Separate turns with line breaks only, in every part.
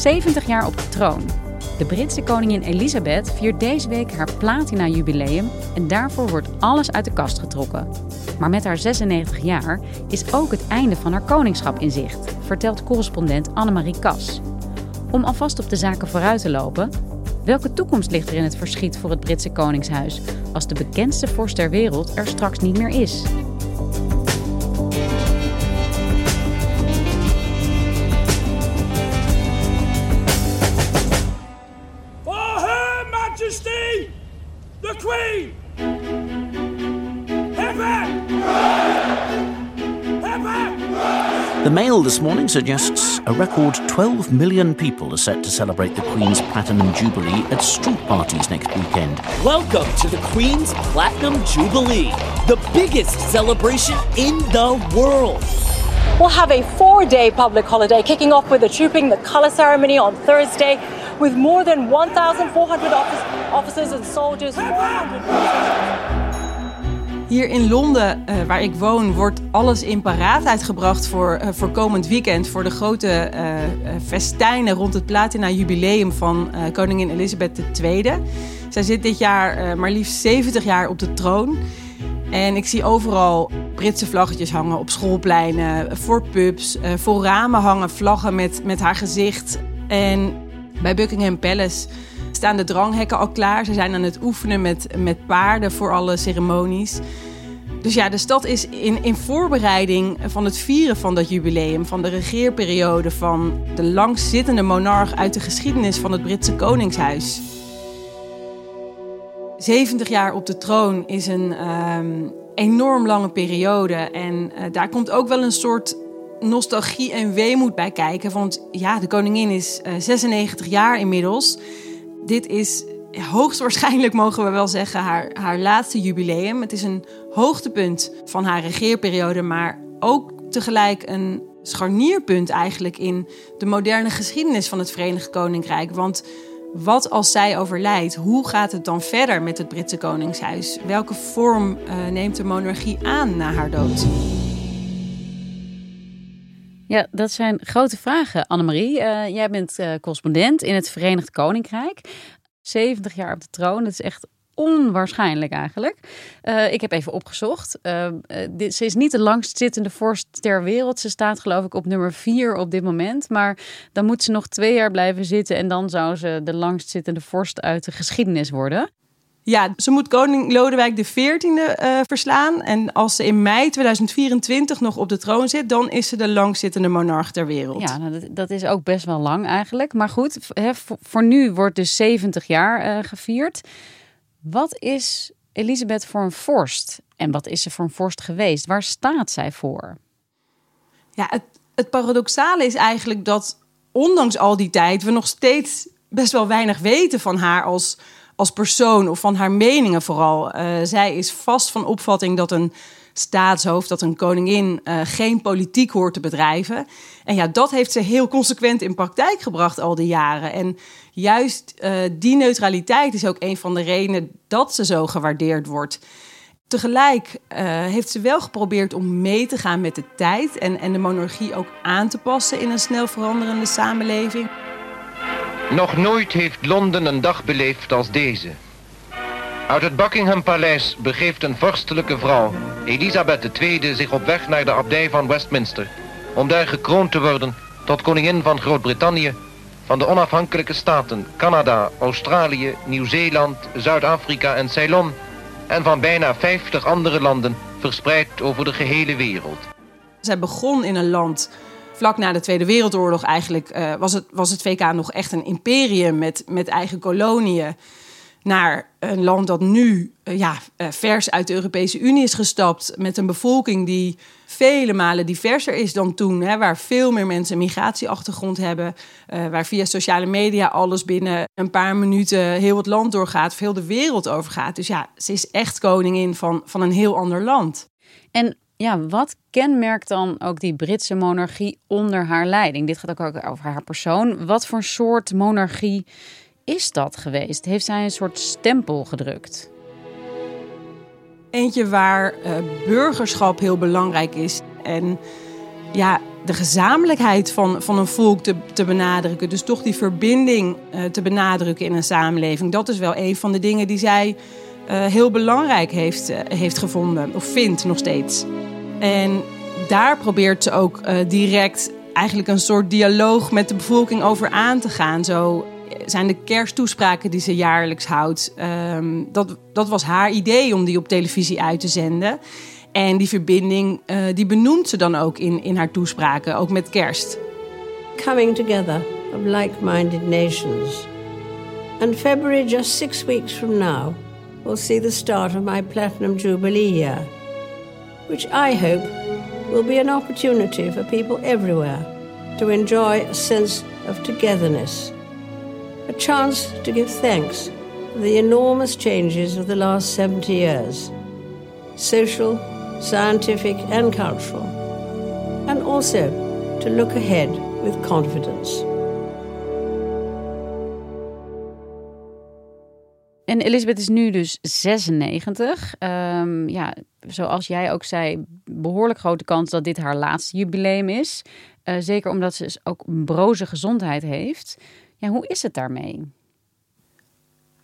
...70 jaar op de troon. De Britse koningin Elizabeth viert deze week haar platina-jubileum... en daarvoor wordt alles uit de kast getrokken. Maar met haar 96 jaar is ook het einde van haar koningschap in zicht... vertelt correspondent Annemarie Kas. Om alvast op de zaken vooruit te lopen, welke toekomst ligt er in het verschiet voor het Britse Koningshuis als de bekendste vorst ter wereld er straks niet meer is?
The
Mail this morning suggests a record 12 million people are set to celebrate the Queen's Platinum Jubilee at street parties next weekend.
Welcome to the Queen's Platinum Jubilee, the biggest celebration in the world.
We'll have a four day public holiday kicking off with the Trooping the Colour ceremony on Thursday with more than 1,400 office, officers and soldiers. 400
Hier in Londen, uh, waar ik woon, wordt alles in paraatheid gebracht voor, uh, voor komend weekend. Voor de grote uh, festijnen rond het platina-jubileum van koningin Elizabeth II. Zij zit dit jaar maar liefst 70 jaar op de troon. En ik zie overal Britse vlaggetjes hangen op schoolpleinen, voor pubs. voor ramen hangen vlaggen met, met haar gezicht. En bij Buckingham Palace staan de dranghekken al klaar. Ze zijn aan het oefenen met, met paarden voor alle ceremonies. Dus ja, de stad is in, in voorbereiding van het vieren van dat jubileum, van de regeerperiode van de langzittende monarch uit de geschiedenis van het Britse Koningshuis. 70 jaar op de troon is een um, enorm lange periode. En uh, daar komt ook wel een soort nostalgie en weemoed bij kijken. Want ja, de koningin is uh, 96 jaar inmiddels. Dit is hoogstwaarschijnlijk, mogen we wel zeggen, haar, haar laatste jubileum. Het is een hoogtepunt van haar regeerperiode, maar ook tegelijk een scharnierpunt eigenlijk in de moderne geschiedenis van het Verenigd Koninkrijk. Want wat als zij overlijdt? Hoe gaat het dan verder met het Britse Koningshuis? Welke vorm uh, neemt de monarchie aan na haar dood?
Ja, dat zijn grote vragen, Annemarie. Uh, jij bent uh, correspondent in het Verenigd Koninkrijk. 70 jaar op de troon, dat is echt onwaarschijnlijk eigenlijk. Uh, ik heb even opgezocht. ze is niet de langstzittende vorst ter wereld. Ze staat geloof ik op nummer 4 op dit moment. Maar dan moet ze nog twee jaar blijven zitten... en dan zou ze de langstzittende vorst uit de geschiedenis worden.
Ja, ze moet koning Lodewijk XIV uh, verslaan. En als ze in mei 2024 nog op de troon zit, dan is ze de langzittende monarch ter wereld.
Ja, nou, dat, dat, is ook best wel lang eigenlijk. Maar goed, voor, voor, nu wordt dus 70 jaar uh, gevierd. Wat is Elisabeth voor een vorst? En wat is ze voor een vorst geweest? Waar staat zij voor?
Ja, het, het paradoxale is eigenlijk dat ondanks al die tijd we nog steeds best wel weinig weten van haar als als persoon of van haar meningen vooral. Uh, zij is vast van opvatting dat een staatshoofd, dat een koningin uh, geen politiek hoort te bedrijven. En ja, dat heeft ze heel consequent in praktijk gebracht al die jaren. En juist uh, die neutraliteit is ook een van de redenen dat ze zo gewaardeerd wordt. Tegelijk heeft ze wel geprobeerd om mee te gaan met de tijd en, en de monarchie ook aan te passen in een snel veranderende samenleving.
Nog nooit heeft Londen een dag beleefd als deze. Uit het Buckingham Paleis begeeft een vorstelijke vrouw, Elisabeth II, zich op weg naar de abdij van Westminster, om daar gekroond te worden tot koningin van Groot-Brittannië, van de onafhankelijke staten Canada, Australië, Nieuw-Zeeland, Zuid-Afrika en Ceylon en van bijna 50 andere landen verspreid over de gehele wereld.
Zij begon in een land vlak na de Tweede Wereldoorlog eigenlijk uh, was, het, was het VK nog echt een imperium met, met eigen koloniën naar een land dat nu uh, ja, uh, vers uit de Europese Unie is gestapt. Met een bevolking die vele malen diverser is dan toen. Hè, waar veel meer mensen migratieachtergrond hebben. Waar via sociale media alles binnen een paar minuten heel het land doorgaat. Of heel de wereld overgaat. Dus ja, ze is echt koningin van, van een heel ander land.
En ja, wat kenmerkt dan ook die Britse monarchie onder haar leiding? Dit gaat ook over haar persoon. Wat voor soort monarchie is dat geweest? Heeft zij een soort stempel gedrukt?
Eentje waar uh, burgerschap heel belangrijk is. En ja, de gezamenlijkheid van, van een volk te, te benadrukken. Dus toch die verbinding uh, te benadrukken in een samenleving. Dat is wel een van de dingen die zij uh, heel belangrijk heeft, heeft gevonden. Of vindt nog steeds. En daar probeert ze ook direct eigenlijk een soort dialoog met de bevolking over aan te gaan. Zo zijn de kersttoespraken die ze jaarlijks houdt. Um, dat, dat was haar idee om die op televisie uit te zenden. En die verbinding uh, die benoemt ze dan ook in, in haar toespraken, ook met kerst.
Coming together of like-minded nations. And February, just six weeks from now, will see the start of my Platinum Jubilee year. Which I hope will be an opportunity for people everywhere to enjoy a sense of togetherness a chance to give thanks for the enormous changes of the last 70 years social, scientific, and cultural, and also to look ahead with confidence.
En Elisabeth is nu dus 96. Um, ehm, ja, zoals jij ook zei, behoorlijk grote kans dat dit haar laatste jubileum is. Uh, zeker omdat ze dus ook een broze gezondheid heeft. Ja, hoe is het daarmee?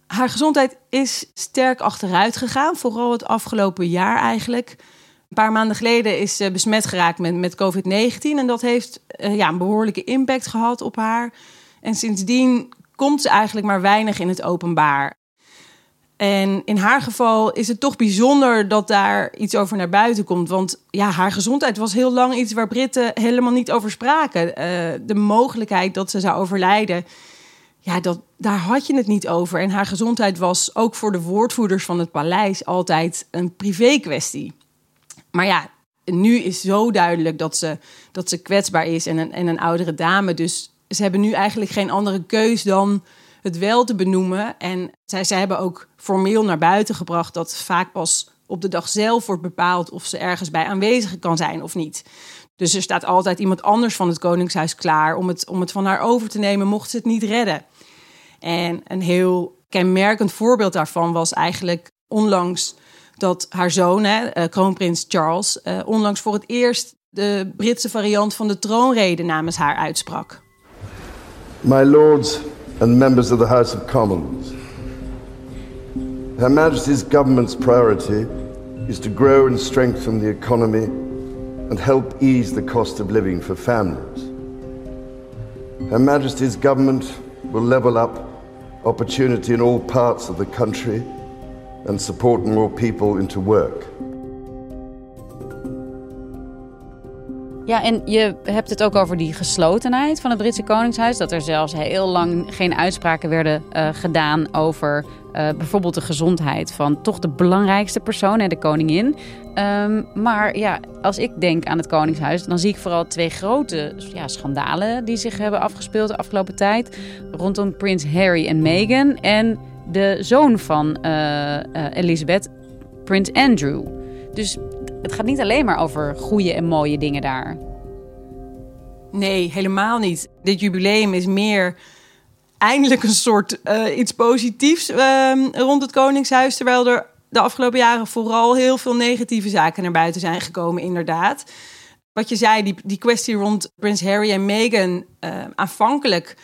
Haar gezondheid is sterk achteruit gegaan, vooral het afgelopen jaar eigenlijk. Een paar maanden geleden is ze besmet geraakt met, met COVID-19 en dat heeft uh, ja, een behoorlijke impact gehad op haar. En sindsdien komt ze eigenlijk maar weinig in het openbaar. En in haar geval is het toch bijzonder dat daar iets over naar buiten komt. Want ja, haar gezondheid was heel lang iets waar Britten helemaal niet over spraken. Uh, de mogelijkheid dat ze zou overlijden, ja, dat, daar had je het niet over. En haar gezondheid was ook voor de woordvoerders van het paleis altijd een privé kwestie. Maar ja, nu is zo duidelijk dat ze, dat ze kwetsbaar is en een, en een oudere dame. Dus ze hebben nu eigenlijk geen andere keus dan het wel te benoemen. En zij, zij hebben ook formeel naar buiten gebracht dat vaak pas op de dag zelf wordt bepaald of ze ergens bij aanwezig kan zijn of niet. Dus er staat altijd iemand anders van het Koningshuis klaar om het, om het van haar over te nemen, mocht ze het niet redden. En een heel kenmerkend voorbeeld daarvan was eigenlijk onlangs dat haar zoon, hè, uh, kroonprins Charles, uh, onlangs voor het eerst de Britse variant van de troonrede namens haar uitsprak.
My lords and members of the House of Commons. Her Majesty's government's priority is to grow and strengthen the economy and help ease the cost of living for families. Her Majesty's government will level up opportunity in all parts of the country and support more people into work.
Ja, en je hebt het ook over die geslotenheid van het Britse Koningshuis. Dat er zelfs heel lang geen uitspraken werden uh, gedaan over uh, bijvoorbeeld de gezondheid van toch de belangrijkste persoon, de koningin. Um, maar ja, als ik denk aan het Koningshuis, dan zie ik vooral twee grote ja, schandalen die zich hebben afgespeeld de afgelopen tijd. Rondom prins Harry en Meghan en de zoon van uh, Elizabeth, prins Andrew. Dus het gaat niet alleen maar over goede en mooie dingen daar.
Nee, helemaal niet. Dit jubileum is meer eindelijk een soort uh, iets positiefs uh, rond het Koningshuis. Terwijl er de afgelopen jaren vooral heel veel negatieve zaken naar buiten zijn gekomen, inderdaad. Wat je zei, die, die kwestie rond Prins Harry en Meghan, uh, aanvankelijk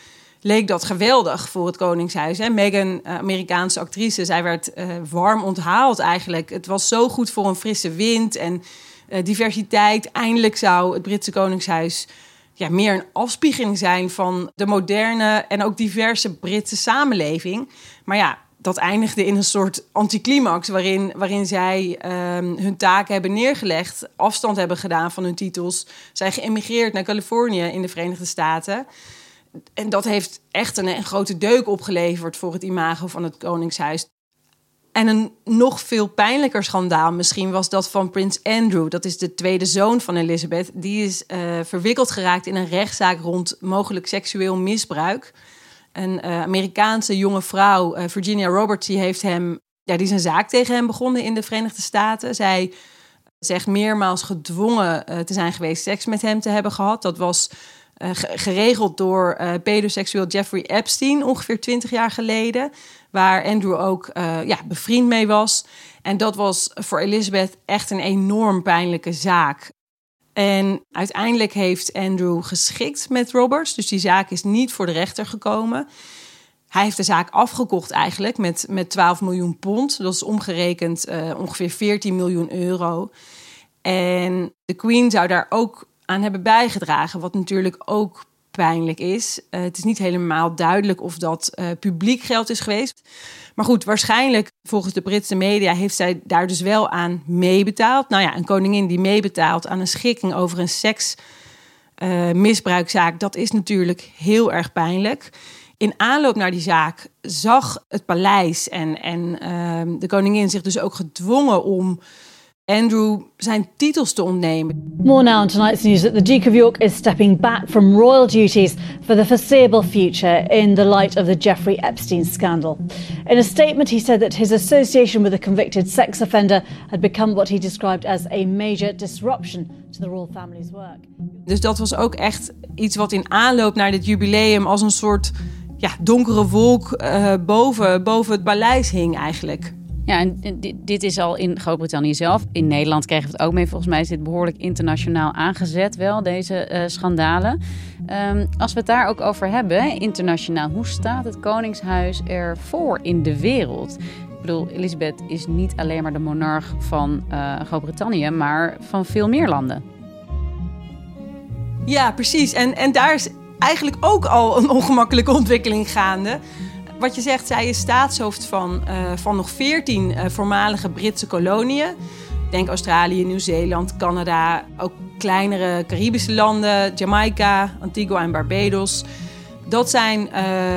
leek dat geweldig voor het Koningshuis. Hè? Meghan, eh, Amerikaanse actrice, zij werd uh, warm onthaald eigenlijk. Het was zo goed voor een frisse wind en uh, diversiteit. Eindelijk zou het Britse Koningshuis ja, meer een afspiegeling zijn van de moderne en ook diverse Britse samenleving. Maar ja, dat eindigde in een soort anticlimax waarin, waarin zij um, hun taken hebben neergelegd, afstand hebben gedaan van hun titels, zijn geëmigreerd naar Californië in de Verenigde Staten. En dat heeft echt een, een grote deuk opgeleverd voor het imago van het Koningshuis. En een nog veel pijnlijker schandaal misschien was dat van prins Andrew. Dat is de tweede zoon van Elizabeth. Die is uh, verwikkeld geraakt in een rechtszaak rond mogelijk seksueel misbruik. Een uh, Amerikaanse jonge vrouw, uh, Virginia Roberts, die heeft hem, ja, die is een zaak tegen hem begonnen in de Verenigde Staten. Zij zegt meermaals gedwongen te zijn geweest seks met hem te hebben gehad. Dat was geregeld door pedoseksueel Jeffrey Epstein ongeveer 20 jaar geleden waar Andrew ook uh, ja, bevriend mee was. En dat was voor Elizabeth echt een enorm pijnlijke zaak. En uiteindelijk heeft Andrew geschikt met Roberts, dus die zaak is niet voor de rechter gekomen. Hij heeft de zaak afgekocht eigenlijk met, met 12 miljoen pond. Dat is omgerekend uh, ongeveer 14 miljoen euro. En de Queen zou daar ook aan hebben bijgedragen, wat natuurlijk ook pijnlijk is. Uh, het is niet helemaal duidelijk of dat uh, publiek geld is geweest. Maar goed, waarschijnlijk volgens de Britse media heeft zij daar dus wel aan meebetaald. Nou ja, een koningin die meebetaalt aan een schikking over een seksmisbruikzaak, uh, dat is natuurlijk heel erg pijnlijk. In aanloop naar die zaak zag het paleis en, en ehm, de koningin zich dus ook gedwongen om Andrew zijn titels te ontnemen.
More now on tonight's news that the Duke of York is stepping back from royal duties for the foreseeable future in the light of the Jeffrey Epstein scandal. In a statement, he said that his association with a convicted sex offender had become what he described as a major disruption to the royal family's work.
Dus dat was ook echt iets wat in aanloop naar dit jubileum als een soort ja, donkere wolk uh, boven, boven het paleis hing eigenlijk.
Ja, en dit is al in Groot-Brittannië zelf. In Nederland kregen we het ook mee. Volgens mij is dit behoorlijk internationaal aangezet, wel, deze uh, schandalen. Um, als we het daar ook over hebben, internationaal, hoe staat het Koningshuis ervoor in de wereld? Ik bedoel, Elisabeth is niet alleen maar de monarch van uh, Groot-Brittannië, maar van veel meer landen.
Ja, precies. En, en daar is eigenlijk ook al een ongemakkelijke ontwikkeling gaande wat je zegt, zij is staatshoofd van, uh, van nog veertien uh, voormalige Britse koloniën. Denk Australië, Nieuw-Zeeland, Canada, ook kleinere Caribische landen, Jamaica, Antigua en Barbados. Dat zijn uh,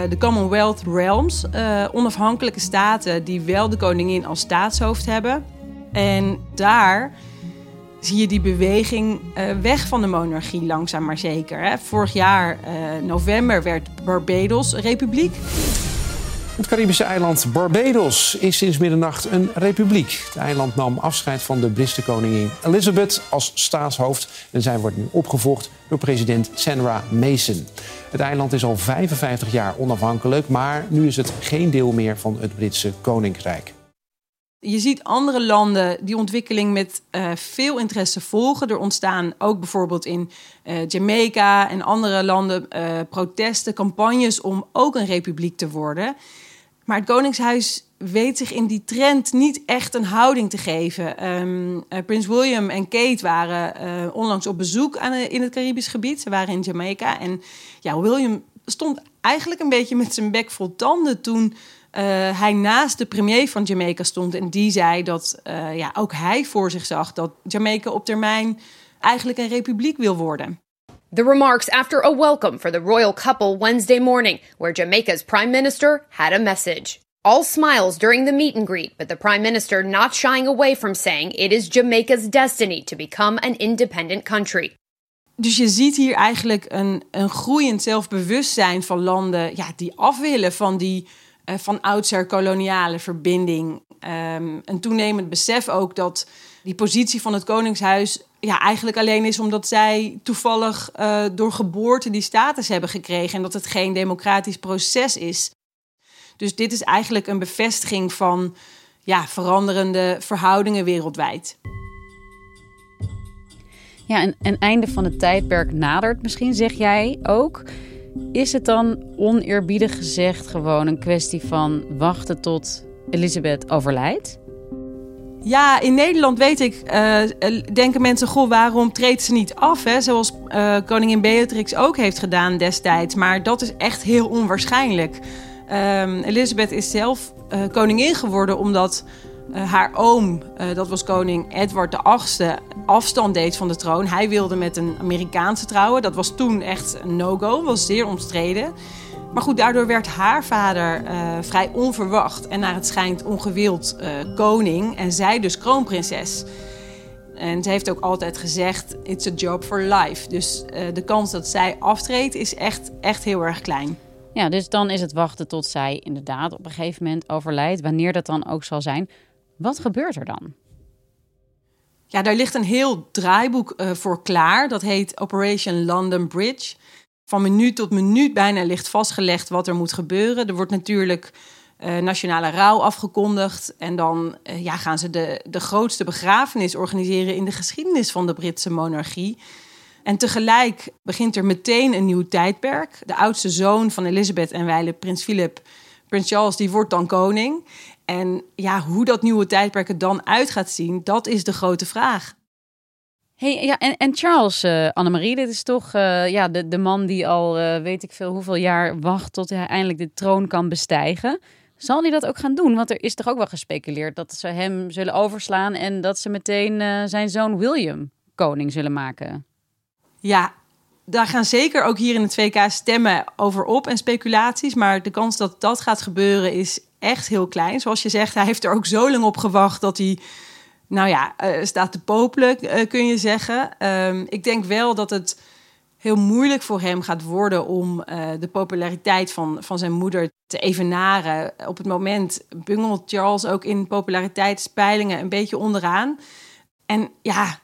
de Commonwealth Realms, onafhankelijke staten die wel de koningin als staatshoofd hebben. En daar zie je die beweging weg van de monarchie langzaam maar zeker. Vorig jaar, november, werd Barbados republiek.
Het Caribische eiland Barbados is sinds middernacht een republiek. Het eiland nam afscheid van de Britse koningin Elizabeth als staatshoofd. En zij wordt nu opgevolgd door president Sandra Mason. Het eiland is al 55 jaar onafhankelijk, maar nu is het geen deel meer van het Britse koninkrijk.
Je ziet andere landen die ontwikkeling met uh, veel interesse volgen. Er ontstaan ook bijvoorbeeld in uh, Jamaica en andere landen uh, protesten, campagnes om ook een republiek te worden. Maar het Koningshuis weet zich in die trend niet echt een houding te geven. Um, uh, Prins William en Kate waren uh, onlangs op bezoek aan, in het Caribisch gebied. Ze waren in Jamaica. En ja, William stond eigenlijk een beetje met zijn bek vol tanden toen uh, hij naast de premier van Jamaica stond. En die zei dat ja, ook hij voor zich zag dat Jamaica op termijn eigenlijk een republiek wil worden.
The remarks after a welcome for the royal couple Wednesday morning, where Jamaica's prime minister had a message. All smiles during the meet and greet, but the prime minister not shying away from saying it is Jamaica's destiny to become an independent country.
Dus je ziet hier eigenlijk een, een groeiend zelfbewustzijn van landen ja, die af willen van die uh, van oudsher koloniale verbinding. Um, een toenemend besef ook dat die positie van het Koningshuis ja, eigenlijk alleen is omdat zij toevallig uh, door geboorte die status hebben gekregen en dat het geen democratisch proces is. Dus dit is eigenlijk een bevestiging van ja, veranderende verhoudingen wereldwijd.
Ja, een, een einde van het tijdperk nadert misschien, zeg jij ook. Is het dan oneerbiedig gezegd gewoon een kwestie van wachten tot Elisabeth overlijdt?
Ja, in Nederland weet ik, uh, denken mensen, goh, waarom treedt ze niet af? Hè? Zoals uh, koningin Beatrix ook heeft gedaan destijds. Maar dat is echt heel onwaarschijnlijk. Um, Elisabeth is zelf uh, koningin geworden omdat haar oom, dat was koning Edward VIII, afstand deed van de troon. Hij wilde met een Amerikaanse trouwen. Dat was toen echt een no-go, was zeer omstreden. Maar goed, daardoor werd haar vader uh, vrij onverwacht en naar het schijnt ongewild uh, koning en zij dus kroonprinses. En ze heeft ook altijd gezegd: it's a job for life. Dus uh, de kans dat zij aftreedt is echt, echt heel erg klein.
Ja, dus dan is het wachten tot zij inderdaad op een gegeven moment overlijdt, wanneer dat dan ook zal zijn. Wat gebeurt er dan?
Ja, daar ligt een heel draaiboek voor klaar. Dat heet Operation London Bridge van minuut tot minuut bijna ligt vastgelegd wat er moet gebeuren. Er wordt natuurlijk uh, nationale rouw afgekondigd. En dan uh, ja, gaan ze de, de grootste begrafenis organiseren in de geschiedenis van de Britse monarchie. En tegelijk begint er meteen een nieuw tijdperk. De oudste zoon van Elizabeth en wijle prins Philip, prins Charles, die wordt dan koning. En ja, hoe dat nieuwe tijdperk er dan uit gaat zien, dat is de grote vraag.
Hey, ja, en, Charles, uh, Annemarie, dit is toch uh, ja, de, de man die al uh, weet ik veel hoeveel jaar wacht tot hij eindelijk de troon kan bestijgen. Zal hij dat ook gaan doen? Want er is toch ook wel gespeculeerd dat ze hem zullen overslaan en dat ze meteen zijn zoon William koning zullen maken.
Ja, daar gaan zeker ook hier in het 2K stemmen over op en speculaties. Maar de kans dat dat gaat gebeuren is echt heel klein. Zoals je zegt, hij heeft er ook zo lang op gewacht dat hij nou ja, uh, staat te popelen, uh, kun je zeggen. Um, ik denk wel dat het heel moeilijk voor hem gaat worden om uh, de populariteit van, van zijn moeder te evenaren. Op het moment bungelt Charles ook in populariteitspeilingen een beetje onderaan. En ja,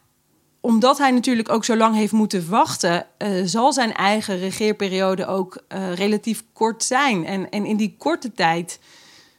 omdat hij natuurlijk ook zo lang heeft moeten wachten, zal zijn eigen regeerperiode ook relatief kort zijn. En, en in die korte tijd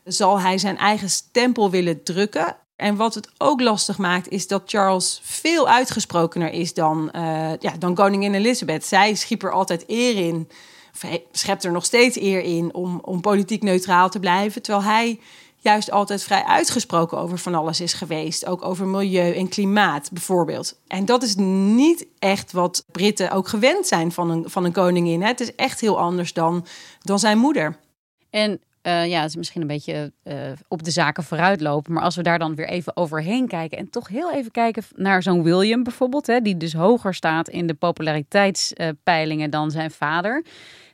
zal hij zijn eigen stempel willen drukken. En wat het ook lastig maakt, is dat Charles veel uitgesprokener is dan, uh, ja, dan koningin Elizabeth. Zij schiep er altijd eer in, of schept er nog steeds eer in om, om politiek neutraal te blijven. Terwijl hij juist altijd vrij uitgesproken over van alles is geweest. Ook over milieu en klimaat bijvoorbeeld. En dat is niet echt wat Britten ook gewend zijn van een, van een koningin. Hè. Het is echt heel anders dan, dan zijn moeder.
En uh, ja, het is misschien een beetje uh, op de zaken vooruitlopen. Maar als we daar dan weer even overheen kijken. En toch heel even kijken naar zo'n William bijvoorbeeld. Hè, die dus hoger staat in de populariteitspeilingen dan zijn vader.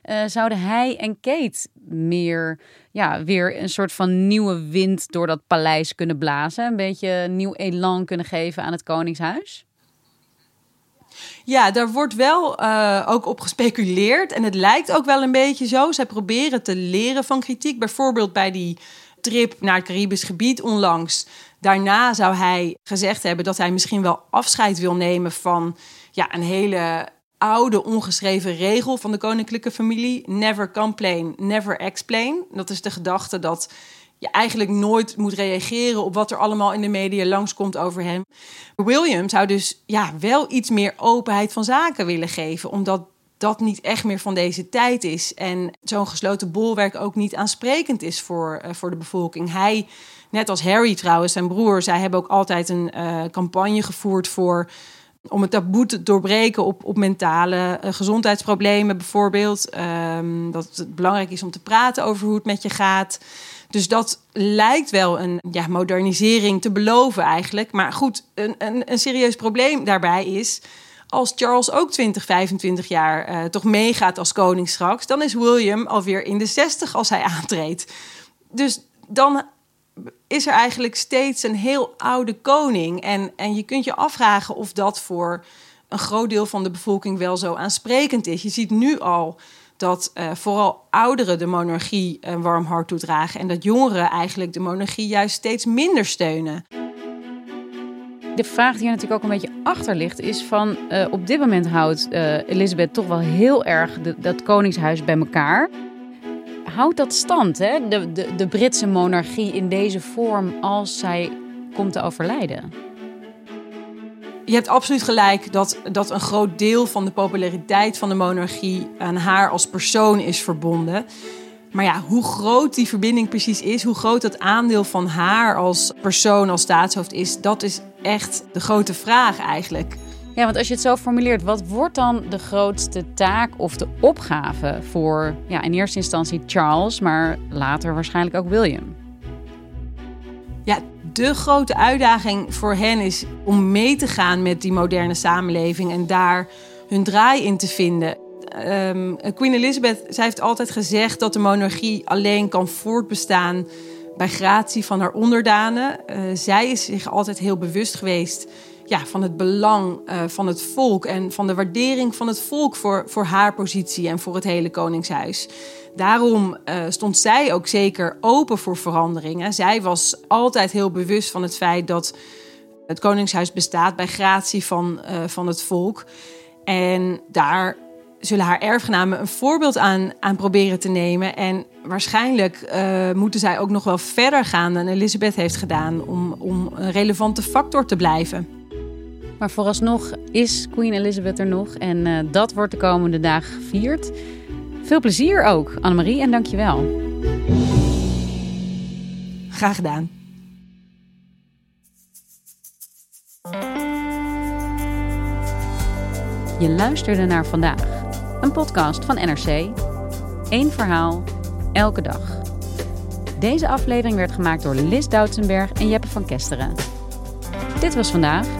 Uh, zouden hij en Kate meer, ja, weer een soort van nieuwe wind door dat paleis kunnen blazen? Een beetje nieuw elan kunnen geven aan het Koningshuis?
Ja, daar wordt wel uh, ook op gespeculeerd. En het lijkt ook wel een beetje zo. Zij proberen te leren van kritiek. Bijvoorbeeld bij die trip naar het Caribisch gebied onlangs. Daarna zou hij gezegd hebben dat hij misschien wel afscheid wil nemen van ja, een hele oude ongeschreven regel van de koninklijke familie. Never complain, never explain. Dat is de gedachte dat je eigenlijk nooit moet reageren op wat er allemaal in de media langskomt over hem. William zou dus ja, wel iets meer openheid van zaken willen geven, omdat dat niet echt meer van deze tijd is. En zo'n gesloten bolwerk ook niet aansprekend is voor, uh, voor de bevolking. Hij, net als Harry trouwens, zijn broer, zij hebben ook altijd een uh, campagne gevoerd voor om het taboe te doorbreken op, op mentale uh, gezondheidsproblemen bijvoorbeeld. Um, dat het belangrijk is om te praten over hoe het met je gaat. Dus dat lijkt wel een ja, modernisering te beloven eigenlijk. Maar goed, een, een, een serieus probleem daarbij is als Charles ook 20, 25 jaar uh, toch meegaat als koning straks, dan is William alweer in de 60 als hij aantreedt. Dus dan is er eigenlijk steeds een heel oude koning. En, en je kunt je afvragen of dat voor een groot deel van de bevolking wel zo aansprekend is. Je ziet nu al dat uh, vooral ouderen de monarchie een warm hart toedragen en dat jongeren eigenlijk de monarchie juist steeds minder steunen.
De vraag die er natuurlijk ook een beetje achter ligt is van uh, op dit moment houdt Elizabeth toch wel heel erg dat koningshuis bij elkaar. Houdt dat stand, hè? De, de, de Britse monarchie in deze vorm als zij komt te overlijden?
Je hebt absoluut gelijk dat, dat een groot deel van de populariteit van de monarchie aan haar als persoon is verbonden. Maar ja, hoe groot die verbinding precies is, hoe groot dat aandeel van haar als persoon, als staatshoofd is, dat is echt de grote vraag eigenlijk.
Ja, want als je het zo formuleert, wat wordt dan de grootste taak of de opgave voor ja, in eerste instantie Charles, maar later waarschijnlijk ook William?
Ja, de grote uitdaging voor hen is om mee te gaan met die moderne samenleving en daar hun draai in te vinden. Um, Queen Elizabeth zij heeft altijd gezegd dat de monarchie alleen kan voortbestaan bij gratie van haar onderdanen. Uh, zij is zich altijd heel bewust geweest ja, van het belang uh, van het volk en van de waardering van het volk voor, voor haar positie en voor het hele Koningshuis. Daarom uh, stond zij ook zeker open voor veranderingen. Zij was altijd heel bewust van het feit dat het Koningshuis bestaat bij gratie van, uh, van het volk. En daar zullen haar erfgenamen een voorbeeld aan, aan proberen te nemen. En waarschijnlijk moeten zij ook nog wel verder gaan dan Elizabeth heeft gedaan om, om een relevante factor te blijven.
Maar vooralsnog is Queen Elizabeth er nog en uh, dat wordt de komende dagen gevierd. Veel plezier ook, Annemarie, en dankjewel.
Graag gedaan.
Je luisterde naar vandaag, een podcast van NRC. Eén verhaal, elke dag. Deze aflevering werd gemaakt door Lis Doutsenberg en Jeppe van Kesteren. Dit was vandaag.